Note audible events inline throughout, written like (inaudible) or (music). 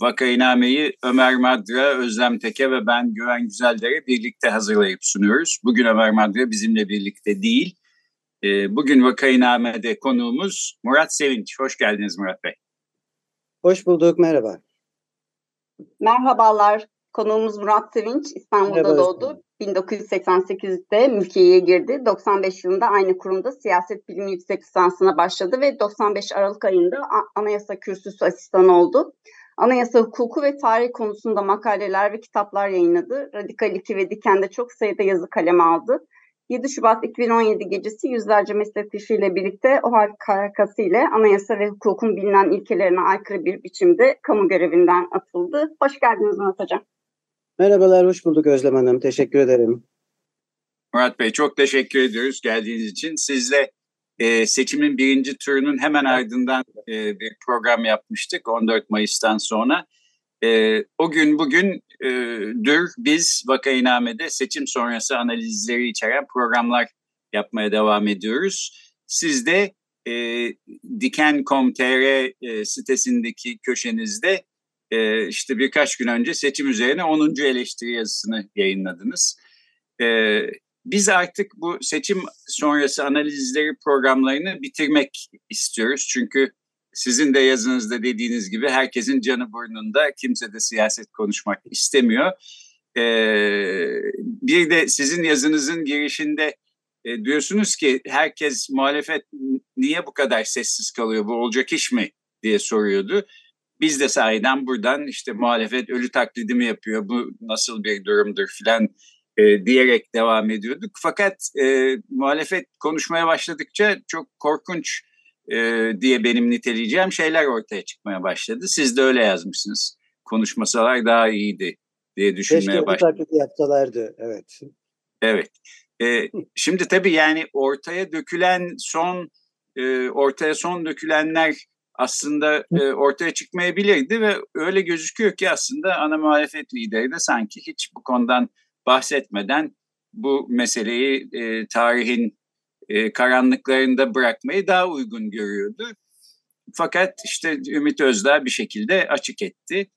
Vakainame'yi Ömer Madra, Özlem Teke ve ben Güven Güzeldere birlikte hazırlayıp sunuyoruz. Bugün Ömer Madra bizimle birlikte değil. Ee, bugün Vakainame'de konuğumuz Murat Sevinç. Hoş geldiniz Murat Bey. Hoş bulduk, merhaba. Merhabalar, konuğumuz Murat Sevinç. İstanbul'da merhaba, doğdu. 1988'de mülkiyeye girdi. 95 yılında aynı kurumda siyaset bilimi yüksek lisansına başladı ve 95 Aralık ayında anayasa kürsüsü asistanı oldu. Anayasa hukuku ve tarih konusunda makaleler ve kitaplar yayınladı. Radikal 2 ve Diken'de çok sayıda yazı kaleme aldı. 7 Şubat 2017 gecesi yüzlerce meslektaşıyla birlikte o OHAL karakası ile anayasa ve hukukun bilinen ilkelerine aykırı bir biçimde kamu görevinden atıldı. Hoş geldiniz Murat Hocam. Merhabalar, hoş bulduk Özlem Hanım. Teşekkür ederim. Murat Bey çok teşekkür ediyoruz geldiğiniz için. Sizle e, seçimin birinci turunun hemen ardından e, bir program yapmıştık 14 Mayıs'tan sonra. E, o gün bugün e, dür biz Vakainame'de seçim sonrası analizleri içeren programlar yapmaya devam ediyoruz. Siz de e, Diken.com.tr e, sitesindeki köşenizde e, işte birkaç gün önce seçim üzerine 10. eleştiri yazısını yayınladınız. E, biz artık bu seçim sonrası analizleri programlarını bitirmek istiyoruz. Çünkü sizin de yazınızda dediğiniz gibi herkesin canı burnunda, kimse de siyaset konuşmak istemiyor. Ee, bir de sizin yazınızın girişinde e, diyorsunuz ki herkes muhalefet niye bu kadar sessiz kalıyor, bu olacak iş mi diye soruyordu. Biz de sahiden buradan işte muhalefet ölü taklidi mi yapıyor, bu nasıl bir durumdur filan e, diyerek devam ediyorduk. Fakat e, muhalefet konuşmaya başladıkça çok korkunç e, diye benim niteleyeceğim şeyler ortaya çıkmaya başladı. Siz de öyle yazmışsınız. Konuşmasalar daha iyiydi diye düşünmeye başladım. Keşke yapsalardı, evet. Evet. E, (laughs) şimdi tabii yani ortaya dökülen son, e, ortaya son dökülenler aslında e, ortaya çıkmayabilirdi ve öyle gözüküyor ki aslında ana muhalefet lideri de sanki hiç bu konudan bahsetmeden bu meseleyi e, tarihin e, karanlıklarında bırakmayı daha uygun görüyordu. Fakat işte Ümit Özdağ bir şekilde açık etti.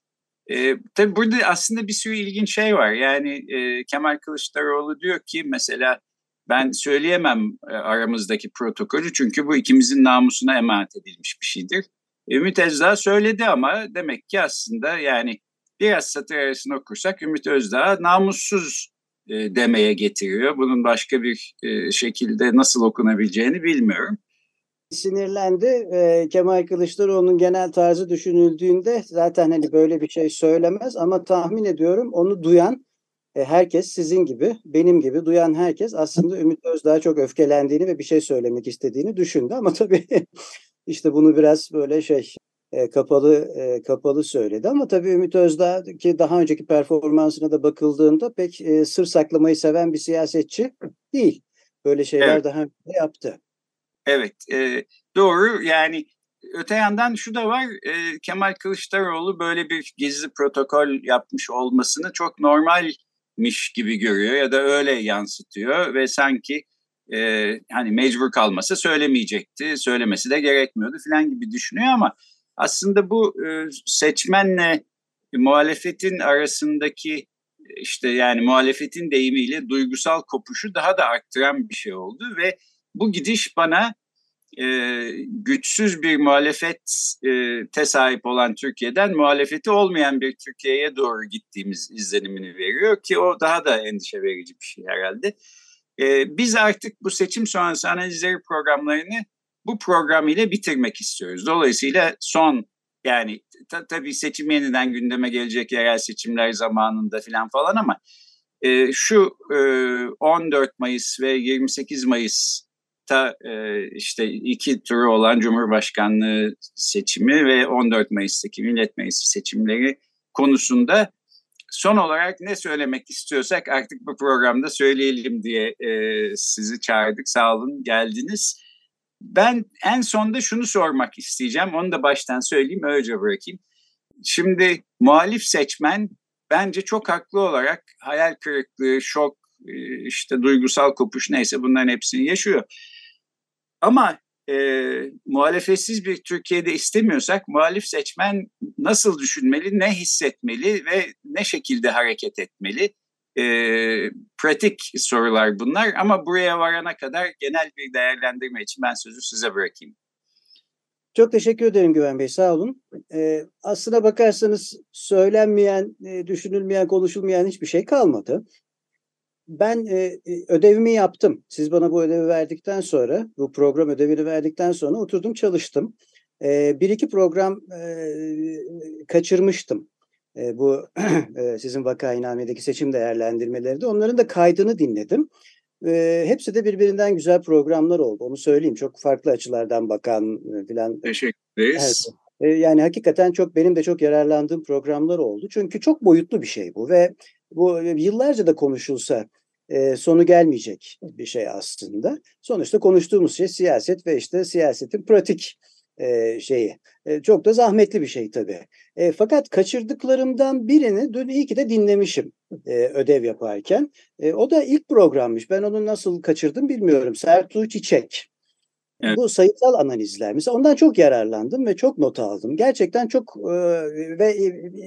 E, tabii burada aslında bir sürü ilginç şey var. Yani e, Kemal Kılıçdaroğlu diyor ki mesela ben söyleyemem e, aramızdaki protokolü çünkü bu ikimizin namusuna emanet edilmiş bir şeydir. Ümit Özdağ söyledi ama demek ki aslında yani biraz satır arasını okursak Ümit Özdağ namussuz e, demeye getiriyor. Bunun başka bir e, şekilde nasıl okunabileceğini bilmiyorum. Sinirlendi. E, Kemal Kılıçdaroğlu'nun genel tarzı düşünüldüğünde zaten hani böyle bir şey söylemez ama tahmin ediyorum onu duyan e, herkes sizin gibi, benim gibi duyan herkes aslında Ümit Özdağ çok öfkelendiğini ve bir şey söylemek istediğini düşündü ama tabii (laughs) işte bunu biraz böyle şey e, kapalı e, kapalı söyledi. Ama tabii Ümit Özdağ ki daha önceki performansına da bakıldığında pek e, sır saklamayı seven bir siyasetçi değil. Böyle şeyler evet. daha önce yaptı. Evet, e, doğru. Yani öte yandan şu da var, e, Kemal Kılıçdaroğlu böyle bir gizli protokol yapmış olmasını çok normalmiş gibi görüyor ya da öyle yansıtıyor ve sanki e, hani mecbur kalmasa söylemeyecekti, söylemesi de gerekmiyordu falan gibi düşünüyor ama aslında bu e, seçmenle muhalefetin arasındaki işte yani muhalefetin deyimiyle duygusal kopuşu daha da arttıran bir şey oldu ve bu gidiş bana e, güçsüz bir muhalefete sahip olan Türkiye'den muhalefeti olmayan bir Türkiye'ye doğru gittiğimiz izlenimini veriyor ki o daha da endişe verici bir şey herhalde. E, biz artık bu seçim sonrası analizleri programlarını bu program ile bitirmek istiyoruz. Dolayısıyla son yani ta, tabii seçim yeniden gündeme gelecek yerel seçimler zamanında falan falan ama e, şu e, 14 Mayıs ve 28 Mayıs'ta e, işte iki turu olan Cumhurbaşkanlığı seçimi ve 14 Mayıs'taki Millet Meclisi seçimleri konusunda son olarak ne söylemek istiyorsak artık bu programda söyleyelim diye e, sizi çağırdık. Sağ olun geldiniz. Ben en sonda şunu sormak isteyeceğim. Onu da baştan söyleyeyim, öylece bırakayım. Şimdi muhalif seçmen bence çok haklı olarak hayal kırıklığı, şok, e, işte duygusal kopuş neyse bunların hepsini yaşıyor. Ama e, muhalefetsiz bir Türkiye'de istemiyorsak muhalif seçmen nasıl düşünmeli, ne hissetmeli ve ne şekilde hareket etmeli? E, pratik sorular bunlar ama buraya varana kadar genel bir değerlendirme için ben sözü size bırakayım. Çok teşekkür ederim Güven Bey, sağ olun. Ee, aslına bakarsanız söylenmeyen, e, düşünülmeyen, konuşulmayan hiçbir şey kalmadı ben e, e, ödevimi yaptım. Siz bana bu ödevi verdikten sonra, bu program ödevini verdikten sonra oturdum çalıştım. E, bir iki program e, kaçırmıştım. E, bu (clears throat) e, sizin vakainamedeki seçim değerlendirmeleri de onların da kaydını dinledim. E, hepsi de birbirinden güzel programlar oldu. Onu söyleyeyim. Çok farklı açılardan bakan e, filan. Teşekkür ederiz. Evet. Yani hakikaten çok benim de çok yararlandığım programlar oldu. Çünkü çok boyutlu bir şey bu ve bu yıllarca da konuşulsa e, sonu gelmeyecek bir şey aslında. Sonuçta konuştuğumuz şey siyaset ve işte siyasetin pratik e, şeyi. E, çok da zahmetli bir şey tabii. E, fakat kaçırdıklarımdan birini dün iyi ki de dinlemişim e, ödev yaparken. E, o da ilk programmış. Ben onu nasıl kaçırdım bilmiyorum. Sertu Çiçek. Evet. Bu sayısal analizler. Mesela ondan çok yararlandım ve çok not aldım. Gerçekten çok e, ve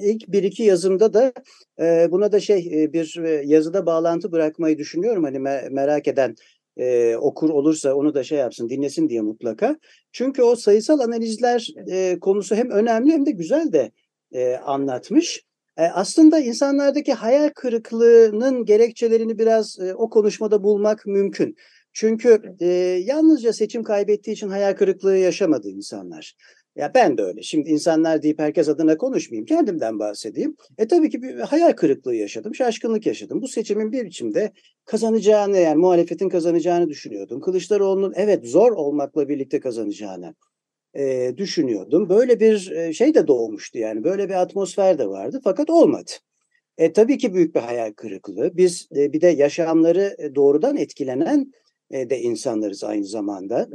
ilk bir iki yazımda da e, buna da şey e, bir yazıda bağlantı bırakmayı düşünüyorum. Hani me- merak eden e, okur olursa onu da şey yapsın dinlesin diye mutlaka. Çünkü o sayısal analizler e, konusu hem önemli hem de güzel de e, anlatmış. E, aslında insanlardaki hayal kırıklığının gerekçelerini biraz e, o konuşmada bulmak mümkün. Çünkü e, yalnızca seçim kaybettiği için hayal kırıklığı yaşamadı insanlar. Ya ben de öyle. Şimdi insanlar deyip herkes adına konuşmayayım. Kendimden bahsedeyim. E tabii ki bir hayal kırıklığı yaşadım. Şaşkınlık yaşadım. Bu seçimin bir biçimde kazanacağını yani muhalefetin kazanacağını düşünüyordum. Kılıçdaroğlu'nun evet zor olmakla birlikte kazanacağını e, düşünüyordum. Böyle bir e, şey de doğmuştu yani. Böyle bir atmosfer de vardı fakat olmadı. E, tabii ki büyük bir hayal kırıklığı. Biz e, bir de yaşamları doğrudan etkilenen e, de insanlarız aynı zamanda.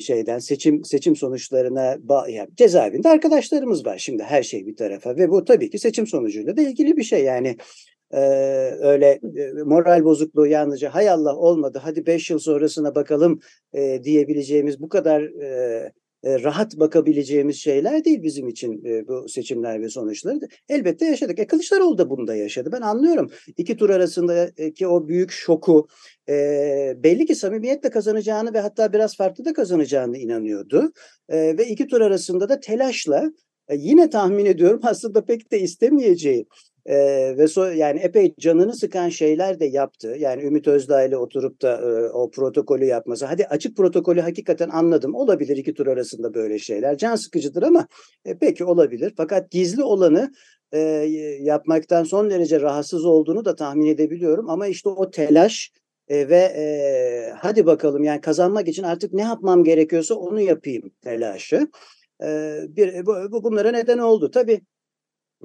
Şeyden seçim seçim sonuçlarına yani cezaevinde arkadaşlarımız var şimdi her şey bir tarafa ve bu tabii ki seçim sonucuyla da ilgili bir şey yani. Öyle moral bozukluğu yalnızca hay Allah olmadı hadi beş yıl sonrasına bakalım diyebileceğimiz bu kadar rahat bakabileceğimiz şeyler değil bizim için e, bu seçimler ve sonuçları. Elbette yaşadık. E Kılıçdaroğlu da bunu da yaşadı. Ben anlıyorum. İki tur arasındaki o büyük şoku e, belli ki samimiyetle kazanacağını ve hatta biraz farklı da kazanacağını inanıyordu. E, ve iki tur arasında da telaşla e, yine tahmin ediyorum (laughs) aslında pek de istemeyeceği ee, ve so yani epey canını sıkan şeyler de yaptı. Yani Ümit Özdağ ile oturup da e, o protokolü yapması. Hadi açık protokolü hakikaten anladım. Olabilir iki tur arasında böyle şeyler. Can sıkıcıdır ama e, peki olabilir. Fakat gizli olanı e, yapmaktan son derece rahatsız olduğunu da tahmin edebiliyorum. Ama işte o telaş e, ve e, hadi bakalım yani kazanmak için artık ne yapmam gerekiyorsa onu yapayım telaşı. E, bir, bu bunlara neden oldu. Tabii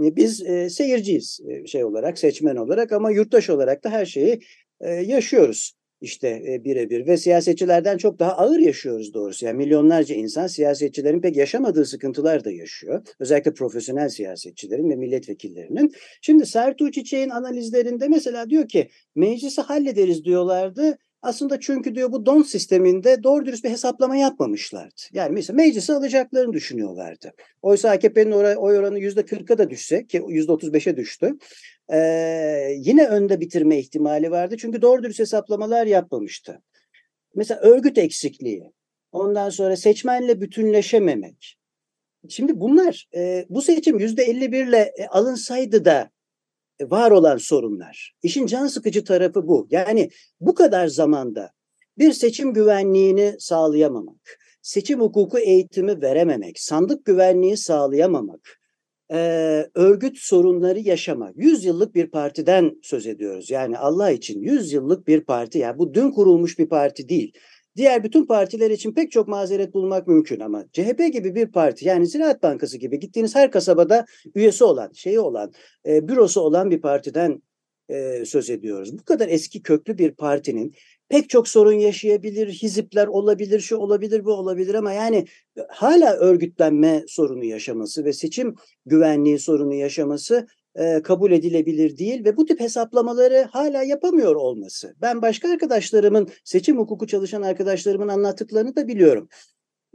biz e, seyirciyiz e, şey olarak, seçmen olarak ama yurttaş olarak da her şeyi e, yaşıyoruz işte e, birebir ve siyasetçilerden çok daha ağır yaşıyoruz doğrusu. Yani milyonlarca insan siyasetçilerin pek yaşamadığı sıkıntılar da yaşıyor. Özellikle profesyonel siyasetçilerin ve milletvekillerinin. Şimdi Sertu Çiçek'in analizlerinde mesela diyor ki meclisi hallederiz diyorlardı. Aslında çünkü diyor bu don sisteminde doğru dürüst bir hesaplama yapmamışlardı. Yani mesela meclisi alacaklarını düşünüyorlardı. Oysa AKP'nin oy oranı yüzde 40'a da düşse ki yüzde 35'e düştü. Ee, yine önde bitirme ihtimali vardı. Çünkü doğru dürüst hesaplamalar yapmamıştı. Mesela örgüt eksikliği. Ondan sonra seçmenle bütünleşememek. Şimdi bunlar e, bu seçim yüzde 51 ile e, alınsaydı da var olan sorunlar. İşin can sıkıcı tarafı bu. Yani bu kadar zamanda bir seçim güvenliğini sağlayamamak, seçim hukuku eğitimi verememek, sandık güvenliği sağlayamamak, e, örgüt sorunları yaşamak. Yüz yıllık bir partiden söz ediyoruz. Yani Allah için yüz yıllık bir parti. Yani bu dün kurulmuş bir parti değil. Diğer bütün partiler için pek çok mazeret bulmak mümkün ama CHP gibi bir parti yani Ziraat Bankası gibi gittiğiniz her kasabada üyesi olan, şeyi olan, e, bürosu olan bir partiden e, söz ediyoruz. Bu kadar eski köklü bir partinin pek çok sorun yaşayabilir, hizipler olabilir, şu olabilir, bu olabilir ama yani hala örgütlenme sorunu yaşaması ve seçim güvenliği sorunu yaşaması e, kabul edilebilir değil ve bu tip hesaplamaları hala yapamıyor olması. Ben başka arkadaşlarımın, seçim hukuku çalışan arkadaşlarımın anlattıklarını da biliyorum.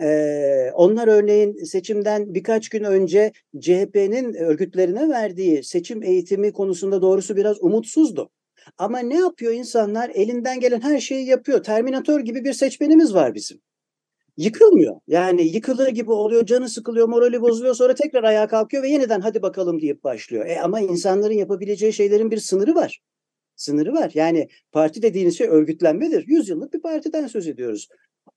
Ee, onlar örneğin seçimden birkaç gün önce CHP'nin örgütlerine verdiği seçim eğitimi konusunda doğrusu biraz umutsuzdu. Ama ne yapıyor insanlar? Elinden gelen her şeyi yapıyor. Terminator gibi bir seçmenimiz var bizim. Yıkılmıyor. Yani yıkılır gibi oluyor, canı sıkılıyor, morali bozuluyor. Sonra tekrar ayağa kalkıyor ve yeniden hadi bakalım deyip başlıyor. E ama insanların yapabileceği şeylerin bir sınırı var. Sınırı var. Yani parti dediğiniz şey örgütlenmedir. Yüzyıllık bir partiden söz ediyoruz.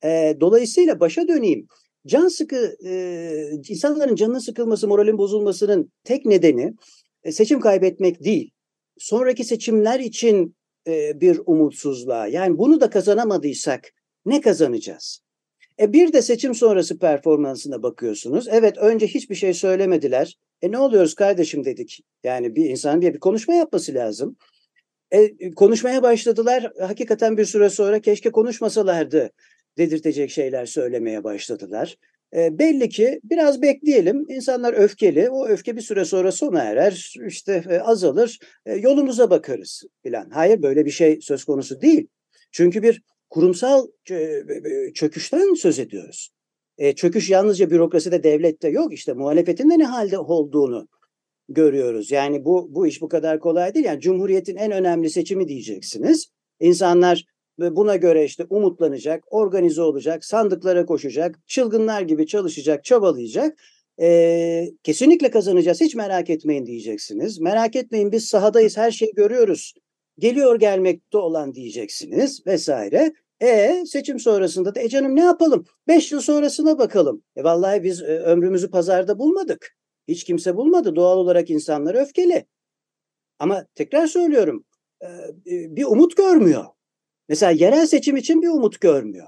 E, dolayısıyla başa döneyim. Can sıkı, e, insanların canının sıkılması, moralin bozulmasının tek nedeni e, seçim kaybetmek değil sonraki seçimler için e, bir umutsuzluğa. Yani bunu da kazanamadıysak ne kazanacağız? E bir de seçim sonrası performansına bakıyorsunuz. Evet önce hiçbir şey söylemediler. E ne oluyoruz kardeşim dedik. Yani bir insan bir, bir konuşma yapması lazım. E, konuşmaya başladılar. Hakikaten bir süre sonra keşke konuşmasalardı dedirtecek şeyler söylemeye başladılar. E, belli ki biraz bekleyelim. İnsanlar öfkeli. O öfke bir süre sonra sona erer. işte e, azalır. E, yolumuza bakarız filan. Hayır böyle bir şey söz konusu değil. Çünkü bir kurumsal çöküşten söz ediyoruz. E, çöküş yalnızca bürokraside, devlette yok. İşte muhalefetin de ne halde olduğunu görüyoruz. Yani bu bu iş bu kadar kolay değil. Yani Cumhuriyet'in en önemli seçimi diyeceksiniz. İnsanlar buna göre işte umutlanacak, organize olacak, sandıklara koşacak, çılgınlar gibi çalışacak, çabalayacak. Ee, kesinlikle kazanacağız hiç merak etmeyin diyeceksiniz. Merak etmeyin biz sahadayız her şeyi görüyoruz. Geliyor gelmekte olan diyeceksiniz vesaire. E seçim sonrasında da e canım ne yapalım? Beş yıl sonrasına bakalım. E vallahi biz e, ömrümüzü pazarda bulmadık. Hiç kimse bulmadı. Doğal olarak insanlar öfkeli. Ama tekrar söylüyorum e, bir umut görmüyor. Mesela yerel seçim için bir umut görmüyor.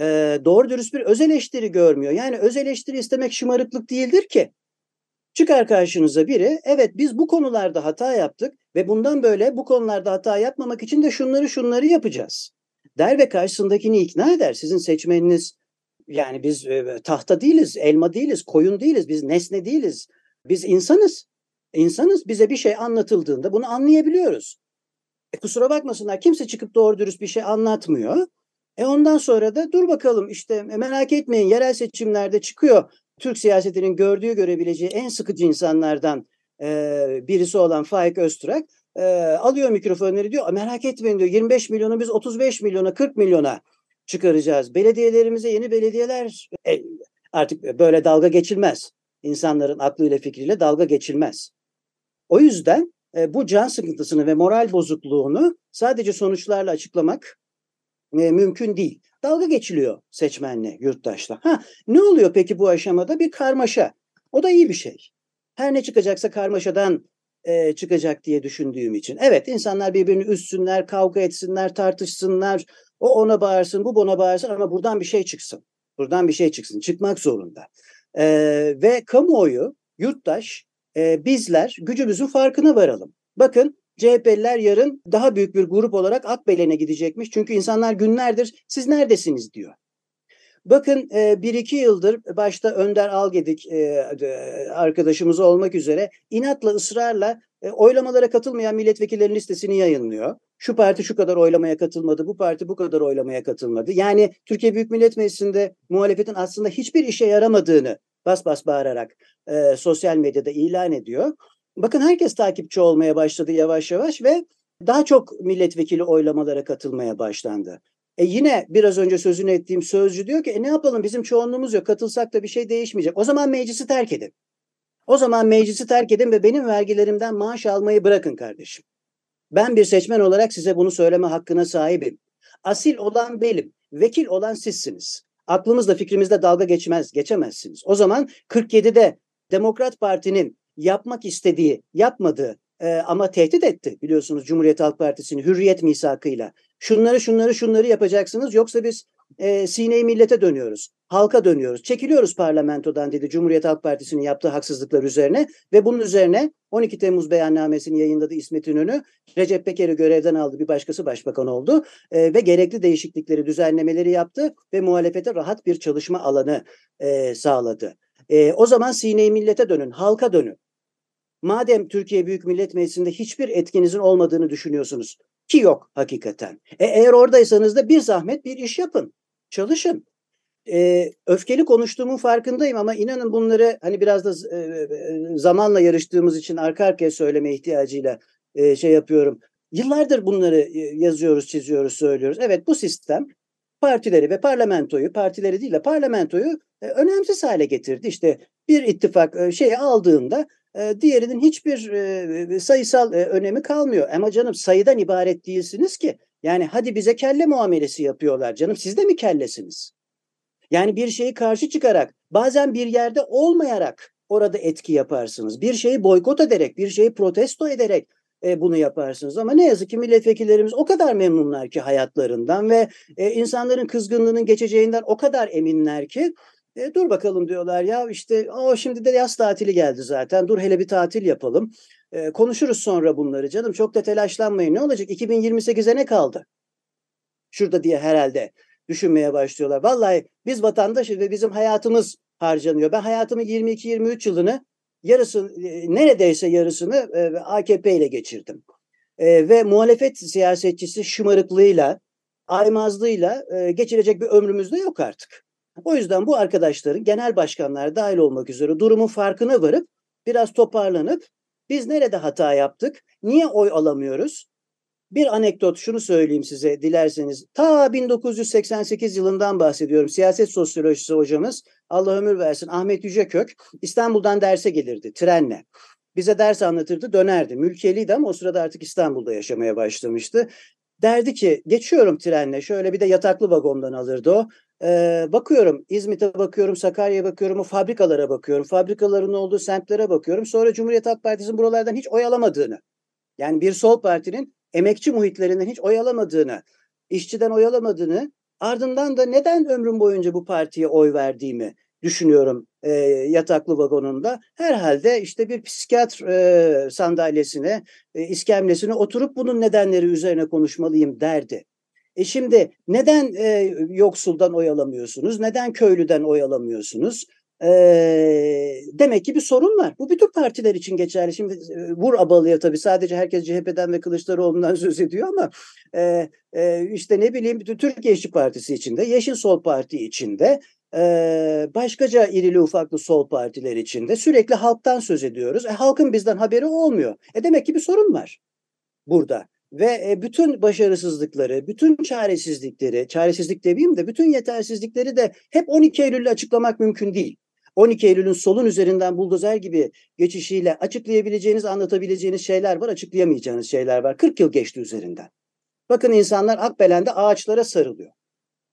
Ee, doğru dürüst bir öz eleştiri görmüyor. Yani öz eleştiri istemek şımarıklık değildir ki. Çıkar karşınıza biri, evet biz bu konularda hata yaptık ve bundan böyle bu konularda hata yapmamak için de şunları şunları yapacağız. Der ve karşısındakini ikna eder. Sizin seçmeniniz yani biz e, tahta değiliz, elma değiliz, koyun değiliz, biz nesne değiliz. Biz insanız. İnsanız bize bir şey anlatıldığında bunu anlayabiliyoruz. E, kusura bakmasınlar kimse çıkıp doğru dürüst bir şey anlatmıyor. E ondan sonra da dur bakalım işte e, merak etmeyin yerel seçimlerde çıkıyor. Türk siyasetinin gördüğü görebileceği en sıkıcı insanlardan e, birisi olan Faik Öztürk e, alıyor mikrofonları diyor merak etmeyin diyor 25 milyonu biz 35 milyona 40 milyona çıkaracağız. Belediyelerimize yeni belediyeler e, artık böyle dalga geçilmez. İnsanların aklıyla fikriyle dalga geçilmez. O yüzden e, bu can sıkıntısını ve moral bozukluğunu sadece sonuçlarla açıklamak e, mümkün değil. Dalga geçiliyor seçmenle, yurttaşla. Ha, ne oluyor peki bu aşamada? Bir karmaşa. O da iyi bir şey. Her ne çıkacaksa karmaşadan e, çıkacak diye düşündüğüm için. Evet insanlar birbirini üstsünler, kavga etsinler, tartışsınlar. O ona bağırsın, bu buna bağırsın ama buradan bir şey çıksın. Buradan bir şey çıksın. Çıkmak zorunda. E, ve kamuoyu, yurttaş e, bizler gücümüzün farkına varalım. Bakın CHP'liler yarın daha büyük bir grup olarak Akbelen'e gidecekmiş. Çünkü insanlar günlerdir siz neredesiniz diyor. Bakın e, bir iki yıldır başta Önder Algedik e, arkadaşımız olmak üzere inatla ısrarla e, oylamalara katılmayan milletvekillerinin listesini yayınlıyor. Şu parti şu kadar oylamaya katılmadı, bu parti bu kadar oylamaya katılmadı. Yani Türkiye Büyük Millet Meclisi'nde muhalefetin aslında hiçbir işe yaramadığını bas bas bağırarak sosyal medyada ilan ediyor. Bakın herkes takipçi olmaya başladı yavaş yavaş ve daha çok milletvekili oylamalara katılmaya başlandı. E yine biraz önce sözünü ettiğim sözcü diyor ki e ne yapalım bizim çoğunluğumuz yok katılsak da bir şey değişmeyecek. O zaman meclisi terk edin. O zaman meclisi terk edin ve benim vergilerimden maaş almayı bırakın kardeşim. Ben bir seçmen olarak size bunu söyleme hakkına sahibim. Asil olan benim, vekil olan sizsiniz. Aklımızda fikrimizde dalga geçmez, geçemezsiniz. O zaman 47'de Demokrat Parti'nin yapmak istediği, yapmadığı e, ama tehdit etti biliyorsunuz Cumhuriyet Halk Partisi'ni hürriyet misakıyla. Şunları şunları şunları yapacaksınız yoksa biz e, sine millete dönüyoruz. Halka dönüyoruz. Çekiliyoruz parlamentodan dedi Cumhuriyet Halk Partisi'nin yaptığı haksızlıklar üzerine ve bunun üzerine 12 Temmuz beyannamesini yayınladı İsmet İnönü. Recep Peker'i görevden aldı. Bir başkası başbakan oldu. E, ve gerekli değişiklikleri, düzenlemeleri yaptı ve muhalefete rahat bir çalışma alanı e, sağladı. E, o zaman sine millete dönün, halka dönün. Madem Türkiye Büyük Millet Meclisi'nde hiçbir etkinizin olmadığını düşünüyorsunuz ki yok hakikaten. E, eğer oradaysanız da bir zahmet bir iş yapın. Çalışın. E, öfkeli konuştuğumun farkındayım ama inanın bunları hani biraz da e, zamanla yarıştığımız için arka arkaya söyleme ihtiyacıyla e, şey yapıyorum. Yıllardır bunları e, yazıyoruz, çiziyoruz, söylüyoruz. Evet bu sistem partileri ve parlamentoyu, partileri değil de parlamentoyu e, önemsiz hale getirdi. İşte bir ittifak e, şeyi aldığında diğerinin hiçbir sayısal önemi kalmıyor. Ama canım sayıdan ibaret değilsiniz ki. Yani hadi bize kelle muamelesi yapıyorlar canım siz de mi kellesiniz? Yani bir şeyi karşı çıkarak bazen bir yerde olmayarak orada etki yaparsınız. Bir şeyi boykot ederek, bir şeyi protesto ederek e, bunu yaparsınız. Ama ne yazık ki milletvekillerimiz o kadar memnunlar ki hayatlarından ve e, insanların kızgınlığının geçeceğinden o kadar eminler ki e, dur bakalım diyorlar ya işte o şimdi de yaz tatili geldi zaten dur hele bir tatil yapalım. E, konuşuruz sonra bunları canım çok da telaşlanmayın ne olacak 2028'e ne kaldı? Şurada diye herhalde düşünmeye başlıyorlar. Vallahi biz vatandaşız ve bizim hayatımız harcanıyor. Ben hayatımın 22-23 yılını yarısı neredeyse yarısını e, AKP ile geçirdim. E, ve muhalefet siyasetçisi şımarıklığıyla, aymazlığıyla e, geçirecek bir ömrümüz de yok artık. O yüzden bu arkadaşların genel başkanlar dahil olmak üzere durumun farkına varıp biraz toparlanıp biz nerede hata yaptık, niye oy alamıyoruz, bir anekdot şunu söyleyeyim size dilerseniz. Ta 1988 yılından bahsediyorum. Siyaset sosyolojisi hocamız Allah ömür versin Ahmet Yücekök İstanbul'dan derse gelirdi trenle. Bize ders anlatırdı dönerdi. Mülkiyeliydi ama o sırada artık İstanbul'da yaşamaya başlamıştı. Derdi ki geçiyorum trenle şöyle bir de yataklı vagondan alırdı o. Ee, bakıyorum İzmit'e bakıyorum, Sakarya'ya bakıyorum, o fabrikalara bakıyorum. Fabrikaların olduğu semtlere bakıyorum. Sonra Cumhuriyet Halk Partisi'nin buralardan hiç oy alamadığını. Yani bir sol partinin emekçi muhitlerinden hiç oyalamadığını, işçiden oyalamadığını, ardından da neden ömrüm boyunca bu partiye oy verdiğimi düşünüyorum e, yataklı vagonunda. Herhalde işte bir psikiyatr e, sandalyesine, e, iskemlesine oturup bunun nedenleri üzerine konuşmalıyım derdi. E şimdi neden e, yoksuldan oy alamıyorsunuz? Neden köylüden oy alamıyorsunuz? E, demek ki bir sorun var. Bu bütün partiler için geçerli. Şimdi e, vur abalıya tabii sadece herkes CHP'den ve Kılıçdaroğlu'ndan (laughs) söz ediyor ama e, e, işte ne bileyim Türkiye İşçi Partisi içinde, Yeşil Sol Parti içinde, e, başkaca irili ufaklı sol partiler içinde sürekli halktan söz ediyoruz. E, halkın bizden haberi olmuyor. E demek ki bir sorun var burada ve bütün başarısızlıkları, bütün çaresizlikleri, çaresizlik demeyeyim de bütün yetersizlikleri de hep 12 Eylül'le açıklamak mümkün değil. 12 Eylül'ün solun üzerinden buldozer gibi geçişiyle açıklayabileceğiniz, anlatabileceğiniz şeyler var, açıklayamayacağınız şeyler var. 40 yıl geçti üzerinden. Bakın insanlar Akbelen'de ağaçlara sarılıyor.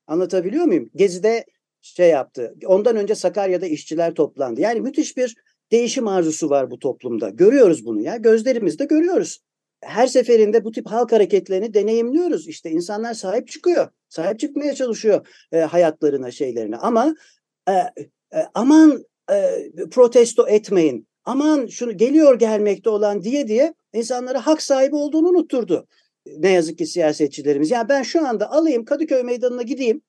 Anlatabiliyor muyum? Gezi'de şey yaptı. Ondan önce Sakarya'da işçiler toplandı. Yani müthiş bir değişim arzusu var bu toplumda. Görüyoruz bunu ya. Gözlerimizde görüyoruz. Her seferinde bu tip halk hareketlerini deneyimliyoruz. İşte insanlar sahip çıkıyor. Sahip çıkmaya çalışıyor e, hayatlarına, şeylerine. Ama e, e, aman e, protesto etmeyin, aman şunu geliyor gelmekte olan diye diye insanlara hak sahibi olduğunu unutturdu. Ne yazık ki siyasetçilerimiz. Yani ben şu anda alayım Kadıköy Meydanı'na gideyim,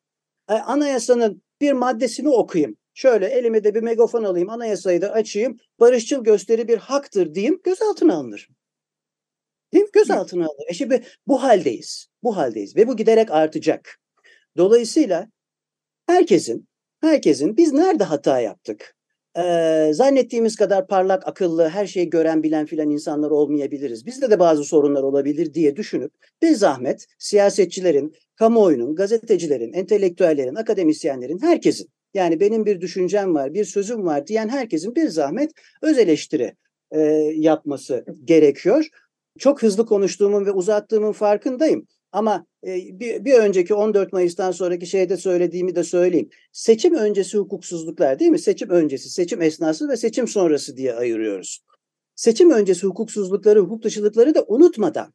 e, anayasanın bir maddesini okuyayım. Şöyle elime de bir megafon alayım, anayasayı da açayım, barışçıl gösteri bir haktır diyeyim, gözaltına alınır. Değil mi? Gözaltına alınır. E şimdi bu haldeyiz. Bu haldeyiz ve bu giderek artacak. Dolayısıyla herkesin herkesin biz nerede hata yaptık? Ee, zannettiğimiz kadar parlak, akıllı, her şeyi gören, bilen filan insanlar olmayabiliriz. Bizde de bazı sorunlar olabilir diye düşünüp bir zahmet siyasetçilerin, kamuoyunun, gazetecilerin, entelektüellerin, akademisyenlerin, herkesin yani benim bir düşüncem var, bir sözüm var diyen herkesin bir zahmet öz eleştiri e, yapması gerekiyor. Çok hızlı konuştuğumun ve uzattığımın farkındayım. Ama e, bir, bir önceki 14 Mayıs'tan sonraki şeyde söylediğimi de söyleyeyim. Seçim öncesi hukuksuzluklar değil mi? Seçim öncesi, seçim esnası ve seçim sonrası diye ayırıyoruz. Seçim öncesi hukuksuzlukları, hukuk dışılıkları da unutmadan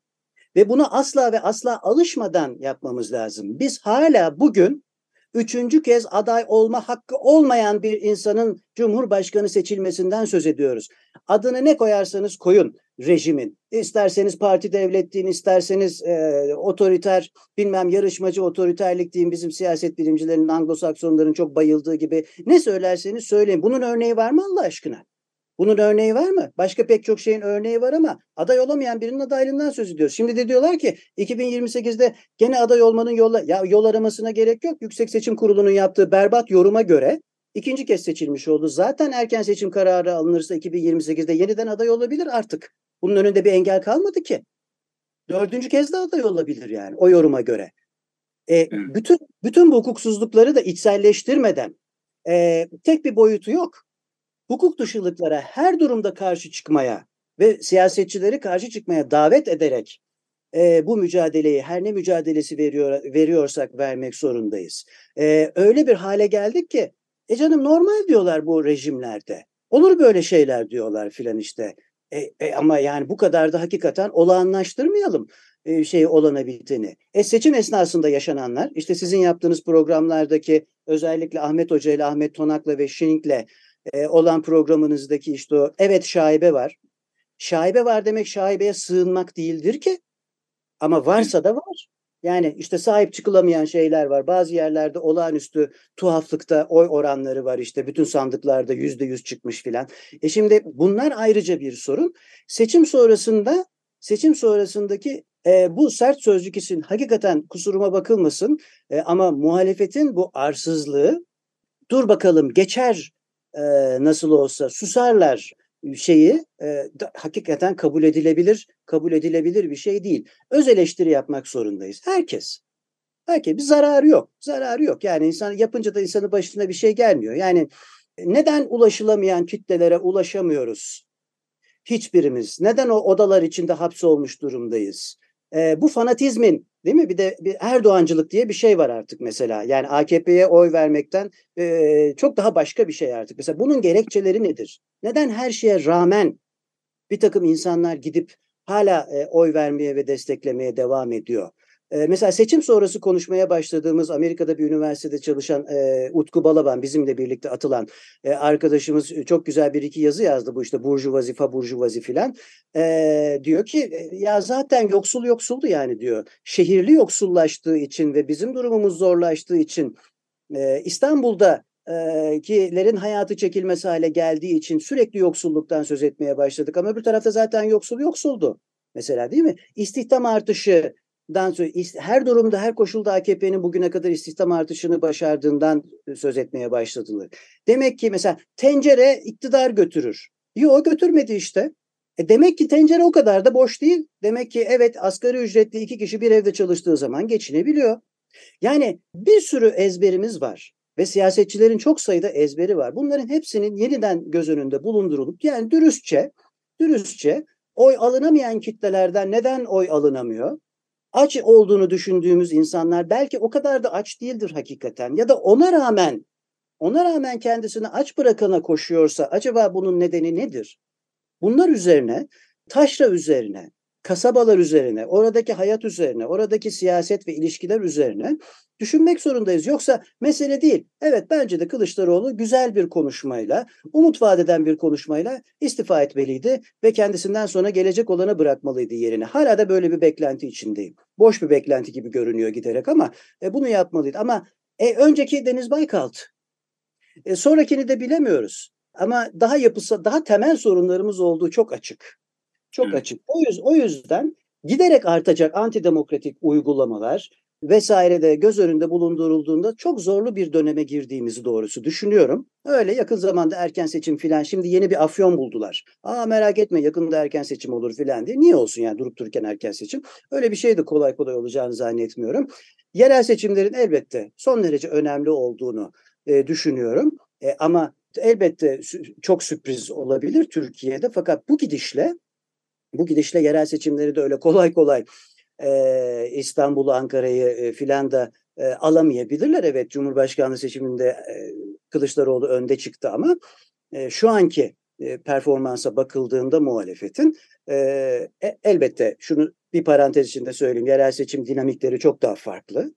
ve buna asla ve asla alışmadan yapmamız lazım. Biz hala bugün üçüncü kez aday olma hakkı olmayan bir insanın cumhurbaşkanı seçilmesinden söz ediyoruz. Adını ne koyarsanız koyun rejimin. İsterseniz parti devlet deyin, isterseniz e, otoriter, bilmem yarışmacı otoriterlik deyin, bizim siyaset bilimcilerinin, Anglo-Saksonların çok bayıldığı gibi. Ne söylerseniz söyleyin. Bunun örneği var mı Allah aşkına? Bunun örneği var mı? Başka pek çok şeyin örneği var ama aday olamayan birinin adaylığından söz ediyoruz. Şimdi de diyorlar ki 2028'de gene aday olmanın yolla ya yol aramasına gerek yok. Yüksek Seçim Kurulu'nun yaptığı berbat yoruma göre ikinci kez seçilmiş oldu. Zaten erken seçim kararı alınırsa 2028'de yeniden aday olabilir artık. Bunun önünde bir engel kalmadı ki. Dördüncü kez de aday olabilir yani o yoruma göre. E, bütün bütün bu hukuksuzlukları da içselleştirmeden e, tek bir boyutu yok hukuk dışılıklara her durumda karşı çıkmaya ve siyasetçileri karşı çıkmaya davet ederek e, bu mücadeleyi her ne mücadelesi veriyor veriyorsak vermek zorundayız. E, öyle bir hale geldik ki e canım normal diyorlar bu rejimlerde. Olur böyle şeyler diyorlar filan işte. E, e, ama yani bu kadar da hakikaten olağanlaştırmayalım e, şey olana biteni. E, seçim esnasında yaşananlar işte sizin yaptığınız programlardaki özellikle Ahmet Hoca ile Ahmet Tonak'la ve Şink'le e, olan programınızdaki işte o evet şaibe var. Şaibe var demek şaibeye sığınmak değildir ki. Ama varsa da var. Yani işte sahip çıkılamayan şeyler var. Bazı yerlerde olağanüstü tuhaflıkta oy oranları var işte. Bütün sandıklarda yüzde yüz çıkmış filan. E şimdi bunlar ayrıca bir sorun. Seçim sonrasında seçim sonrasındaki e, bu sert sözcük için hakikaten kusuruma bakılmasın e, ama muhalefetin bu arsızlığı dur bakalım geçer e, nasıl olsa susarlar şeyi e, hakikaten kabul edilebilir, kabul edilebilir bir şey değil. Öz eleştiri yapmak zorundayız. Herkes. Herkes bir zararı yok. Zararı yok. Yani insan yapınca da insanın başına bir şey gelmiyor. Yani neden ulaşılamayan kitlelere ulaşamıyoruz? Hiçbirimiz. Neden o odalar içinde hapsolmuş durumdayız? E, bu fanatizmin değil mi? Bir de bir Erdoğancılık diye bir şey var artık mesela. Yani AKP'ye oy vermekten e, çok daha başka bir şey artık. Mesela bunun gerekçeleri nedir? Neden her şeye rağmen bir takım insanlar gidip hala e, oy vermeye ve desteklemeye devam ediyor? E, mesela seçim sonrası konuşmaya başladığımız Amerika'da bir üniversitede çalışan e, Utku Balaban bizimle birlikte atılan e, arkadaşımız çok güzel bir iki yazı yazdı bu işte burjuvazi, faburjuvazi filan. E, diyor ki ya zaten yoksul yoksuldu yani diyor. Şehirli yoksullaştığı için ve bizim durumumuz zorlaştığı için e, İstanbul'da kilerin hayatı çekilmesi hale geldiği için sürekli yoksulluktan söz etmeye başladık. Ama bir tarafta zaten yoksul yoksuldu. Mesela değil mi? İstihdam artışı dan sonra her durumda her koşulda AKP'nin bugüne kadar istihdam artışını başardığından söz etmeye başladılar. Demek ki mesela tencere iktidar götürür. Yok götürmedi işte. E demek ki tencere o kadar da boş değil. Demek ki evet asgari ücretli iki kişi bir evde çalıştığı zaman geçinebiliyor. Yani bir sürü ezberimiz var ve siyasetçilerin çok sayıda ezberi var. Bunların hepsinin yeniden göz önünde bulundurulup yani dürüstçe, dürüstçe oy alınamayan kitlelerden neden oy alınamıyor? Aç olduğunu düşündüğümüz insanlar belki o kadar da aç değildir hakikaten ya da ona rağmen ona rağmen kendisini aç bırakana koşuyorsa acaba bunun nedeni nedir? Bunlar üzerine, taşra üzerine, kasabalar üzerine, oradaki hayat üzerine, oradaki siyaset ve ilişkiler üzerine düşünmek zorundayız. Yoksa mesele değil. Evet bence de Kılıçdaroğlu güzel bir konuşmayla, umut vadeden bir konuşmayla istifa etmeliydi ve kendisinden sonra gelecek olana bırakmalıydı yerine. Hala da böyle bir beklenti içindeyim. Boş bir beklenti gibi görünüyor giderek ama e, bunu yapmalıydı. Ama e, önceki Deniz Baykalt. E, sonrakini de bilemiyoruz. Ama daha yapısı, daha temel sorunlarımız olduğu çok açık. Çok açık. O, yüzden, o yüzden giderek artacak antidemokratik uygulamalar, vesaire de göz önünde bulundurulduğunda çok zorlu bir döneme girdiğimizi doğrusu düşünüyorum. Öyle yakın zamanda erken seçim filan şimdi yeni bir afyon buldular. Aa merak etme yakında erken seçim olur filan diye. Niye olsun yani durup dururken erken seçim? Öyle bir şey de kolay kolay olacağını zannetmiyorum. Yerel seçimlerin elbette son derece önemli olduğunu e, düşünüyorum. E, ama elbette çok sürpriz olabilir Türkiye'de fakat bu gidişle bu gidişle yerel seçimleri de öyle kolay kolay e, İstanbul'u, Ankara'yı e, filan da e, alamayabilirler. Evet Cumhurbaşkanlığı seçiminde e, Kılıçdaroğlu önde çıktı ama e, şu anki e, performansa bakıldığında muhalefetin elbette şunu bir parantez içinde söyleyeyim. Yerel seçim dinamikleri çok daha farklı.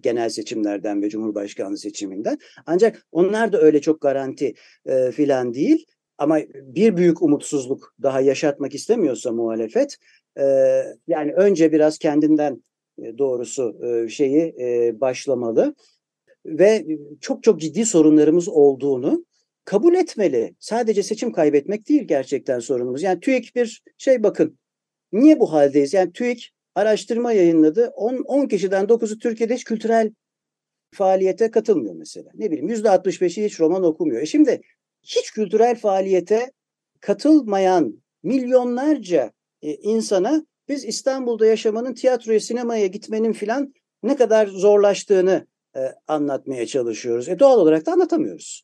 Genel seçimlerden ve Cumhurbaşkanlığı seçiminden. Ancak onlar da öyle çok garanti filan değil. Ama bir büyük umutsuzluk daha yaşatmak istemiyorsa muhalefet yani önce biraz kendinden e, doğrusu e, şeyi e, başlamalı ve çok çok ciddi sorunlarımız olduğunu kabul etmeli. Sadece seçim kaybetmek değil gerçekten sorunumuz. Yani TÜİK bir şey bakın. Niye bu haldeyiz? Yani TÜİK araştırma yayınladı. 10, 10 kişiden 9'u Türkiye'de hiç kültürel faaliyete katılmıyor mesela. Ne bileyim %65'i hiç roman okumuyor. E şimdi hiç kültürel faaliyete katılmayan milyonlarca e, insana biz İstanbul'da yaşamanın tiyatroya, sinemaya gitmenin filan ne kadar zorlaştığını e, anlatmaya çalışıyoruz. E doğal olarak da anlatamıyoruz.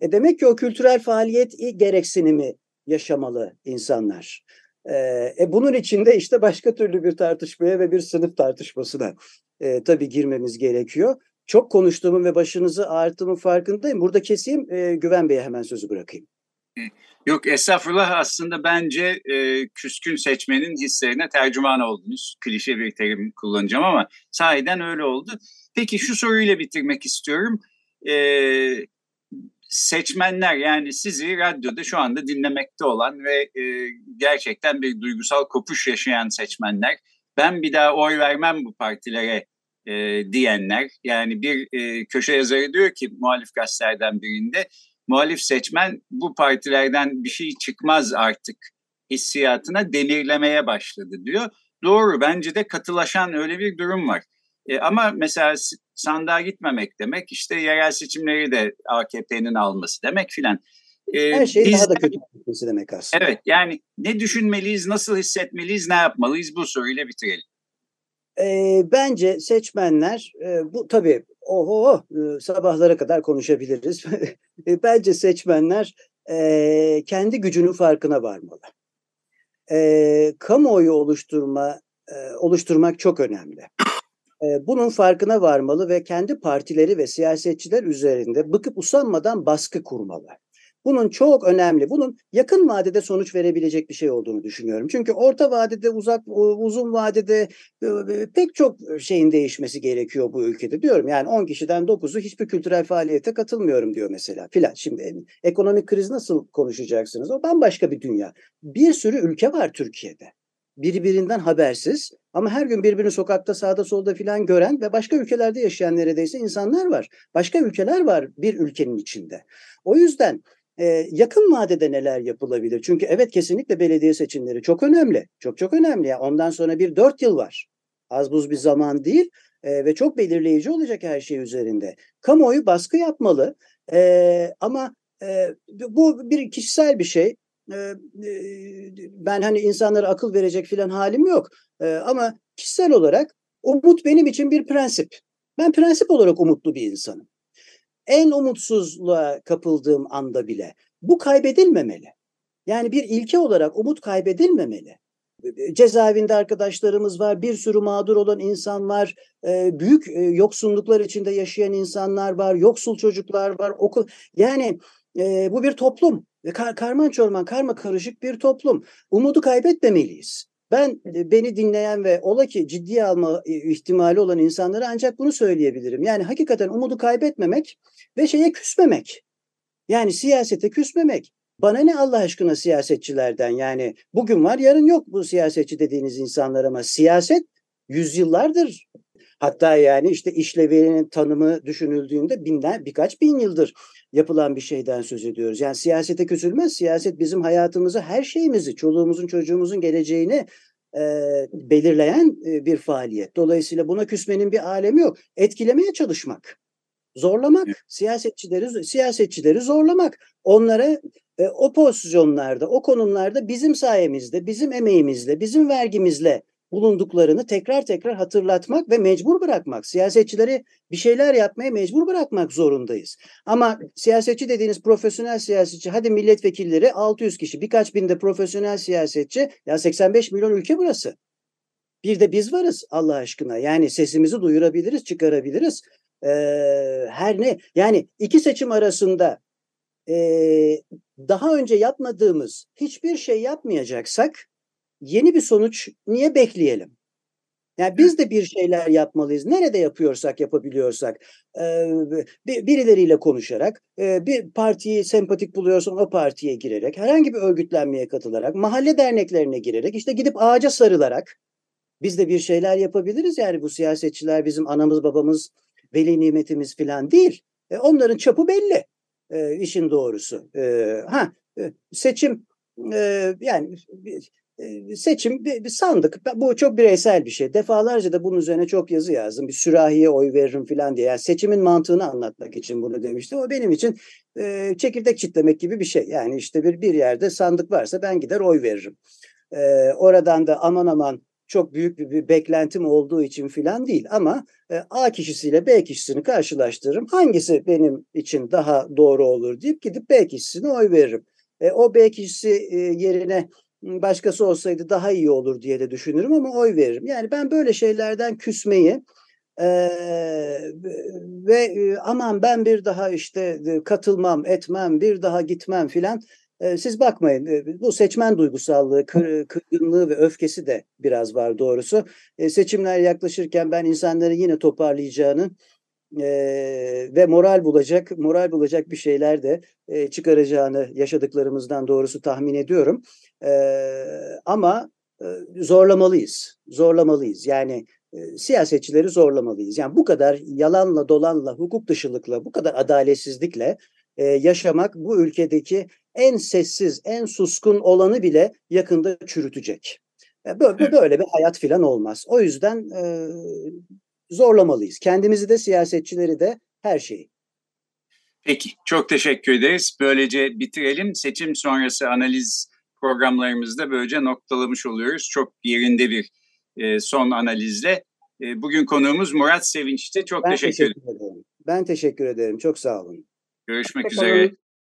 E demek ki o kültürel faaliyet gereksinimi yaşamalı insanlar. E, e bunun içinde işte başka türlü bir tartışmaya ve bir sınıf tartışmasına e, tabii girmemiz gerekiyor. Çok konuştuğumun ve başınızı ağrıttığımın farkındayım. Burada keseyim, e, Güven Bey'e hemen sözü bırakayım. (laughs) Yok estağfurullah aslında bence e, küskün seçmenin hislerine tercüman oldunuz. Klişe bir terim kullanacağım ama sahiden öyle oldu. Peki şu soruyla bitirmek istiyorum. E, seçmenler yani sizi radyoda şu anda dinlemekte olan ve e, gerçekten bir duygusal kopuş yaşayan seçmenler ben bir daha oy vermem bu partilere e, diyenler yani bir e, köşe yazarı diyor ki muhalif gazetelerden birinde muhalif seçmen bu partilerden bir şey çıkmaz artık hissiyatına demirlemeye başladı diyor. Doğru bence de katılaşan öyle bir durum var. E, ama mesela sandığa gitmemek demek işte yerel seçimleri de AKP'nin alması demek filan. E, Her biz, daha da kötü gitmesi demek aslında. Evet yani ne düşünmeliyiz, nasıl hissetmeliyiz, ne yapmalıyız bu soruyla bitirelim. E, bence seçmenler e, bu tabii oho e, sabahlara kadar konuşabiliriz. (laughs) bence seçmenler e, kendi gücünün farkına varmalı. E, kamuoyu oluşturma e, oluşturmak çok önemli. E, bunun farkına varmalı ve kendi partileri ve siyasetçiler üzerinde bıkıp usanmadan baskı kurmalı. Bunun çok önemli, bunun yakın vadede sonuç verebilecek bir şey olduğunu düşünüyorum. Çünkü orta vadede, uzak uzun vadede pek çok şeyin değişmesi gerekiyor bu ülkede diyorum. Yani 10 kişiden 9'u hiçbir kültürel faaliyete katılmıyorum diyor mesela filan. Şimdi ekonomik kriz nasıl konuşacaksınız? O bambaşka bir dünya. Bir sürü ülke var Türkiye'de birbirinden habersiz ama her gün birbirini sokakta sağda solda filan gören ve başka ülkelerde yaşayan neredeyse insanlar var. Başka ülkeler var bir ülkenin içinde. O yüzden e, yakın vadede neler yapılabilir? Çünkü evet kesinlikle belediye seçimleri çok önemli. Çok çok önemli. Yani ondan sonra bir dört yıl var. Az buz bir zaman değil e, ve çok belirleyici olacak her şey üzerinde. Kamuoyu baskı yapmalı e, ama e, bu bir kişisel bir şey. E, ben hani insanlara akıl verecek filan halim yok. E, ama kişisel olarak umut benim için bir prensip. Ben prensip olarak umutlu bir insanım en umutsuzluğa kapıldığım anda bile bu kaybedilmemeli. Yani bir ilke olarak umut kaybedilmemeli. Cezaevinde arkadaşlarımız var, bir sürü mağdur olan insan var, büyük yoksunluklar içinde yaşayan insanlar var, yoksul çocuklar var, okul. Yani bu bir toplum, kar, karman çorman, karma karışık bir toplum. Umudu kaybetmemeliyiz. Ben e, beni dinleyen ve ola ki ciddiye alma e, ihtimali olan insanlara ancak bunu söyleyebilirim. Yani hakikaten umudu kaybetmemek ve şeye küsmemek. Yani siyasete küsmemek. Bana ne Allah aşkına siyasetçilerden yani bugün var yarın yok bu siyasetçi dediğiniz insanlar ama siyaset yüzyıllardır hatta yani işte işlevinin tanımı düşünüldüğünde binden birkaç bin yıldır yapılan bir şeyden söz ediyoruz. Yani siyasete küsülmez. Siyaset bizim hayatımızı, her şeyimizi, çoluğumuzun, çocuğumuzun geleceğini e, belirleyen e, bir faaliyet. Dolayısıyla buna küsmenin bir alemi yok. Etkilemeye çalışmak, zorlamak, siyasetçileri siyasetçileri zorlamak, onlara e, o pozisyonlarda, o konumlarda bizim sayemizde, bizim emeğimizle, bizim vergimizle bulunduklarını tekrar tekrar hatırlatmak ve mecbur bırakmak. Siyasetçileri bir şeyler yapmaya mecbur bırakmak zorundayız. Ama siyasetçi dediğiniz profesyonel siyasetçi hadi milletvekilleri 600 kişi birkaç binde profesyonel siyasetçi ya 85 milyon ülke burası. Bir de biz varız Allah aşkına. Yani sesimizi duyurabiliriz, çıkarabiliriz. Ee, her ne yani iki seçim arasında e, daha önce yapmadığımız hiçbir şey yapmayacaksak yeni bir sonuç niye bekleyelim? Yani biz de bir şeyler yapmalıyız. Nerede yapıyorsak yapabiliyorsak birileriyle konuşarak bir partiyi sempatik buluyorsan o partiye girerek herhangi bir örgütlenmeye katılarak mahalle derneklerine girerek işte gidip ağaca sarılarak biz de bir şeyler yapabiliriz. Yani bu siyasetçiler bizim anamız babamız veli nimetimiz falan değil. Onların çapı belli işin doğrusu. Ha seçim yani seçim bir, bir sandık. Bu çok bireysel bir şey. Defalarca da bunun üzerine çok yazı yazdım. Bir sürahiye oy veririm falan diye. Yani seçimin mantığını anlatmak için bunu demiştim. O benim için e, çekirdek çitlemek gibi bir şey. Yani işte bir, bir yerde sandık varsa ben gider oy veririm. E, oradan da aman aman çok büyük bir, bir beklentim olduğu için filan değil ama e, A kişisiyle B kişisini karşılaştırırım. Hangisi benim için daha doğru olur deyip gidip B kişisine oy veririm. E, o B kişisi e, yerine başkası olsaydı daha iyi olur diye de düşünürüm ama oy veririm. Yani ben böyle şeylerden küsmeyi e, ve e, aman ben bir daha işte katılmam, etmem, bir daha gitmem filan. E, siz bakmayın bu seçmen duygusallığı, kır, kırgınlığı ve öfkesi de biraz var doğrusu. E, seçimler yaklaşırken ben insanları yine toparlayacağını e, ve moral bulacak, moral bulacak bir şeyler de e, çıkaracağını yaşadıklarımızdan doğrusu tahmin ediyorum. E, ama e, zorlamalıyız, zorlamalıyız. Yani e, siyasetçileri zorlamalıyız. Yani bu kadar yalanla, dolanla, hukuk dışılıkla, bu kadar adaletsizlikle e, yaşamak bu ülkedeki en sessiz, en suskun olanı bile yakında çürütecek. Böyle, böyle bir hayat filan olmaz. O yüzden e, zorlamalıyız. Kendimizi de siyasetçileri de her şeyi. Peki çok teşekkür ederiz. Böylece bitirelim. Seçim sonrası analiz programlarımızda böylece noktalamış oluyoruz. Çok yerinde bir e, son analizle. E, bugün konuğumuz Murat Sevinç'ti. Çok ben teşekkür, teşekkür ederim. Ben teşekkür ederim. Çok sağ olun. Görüşmek üzere.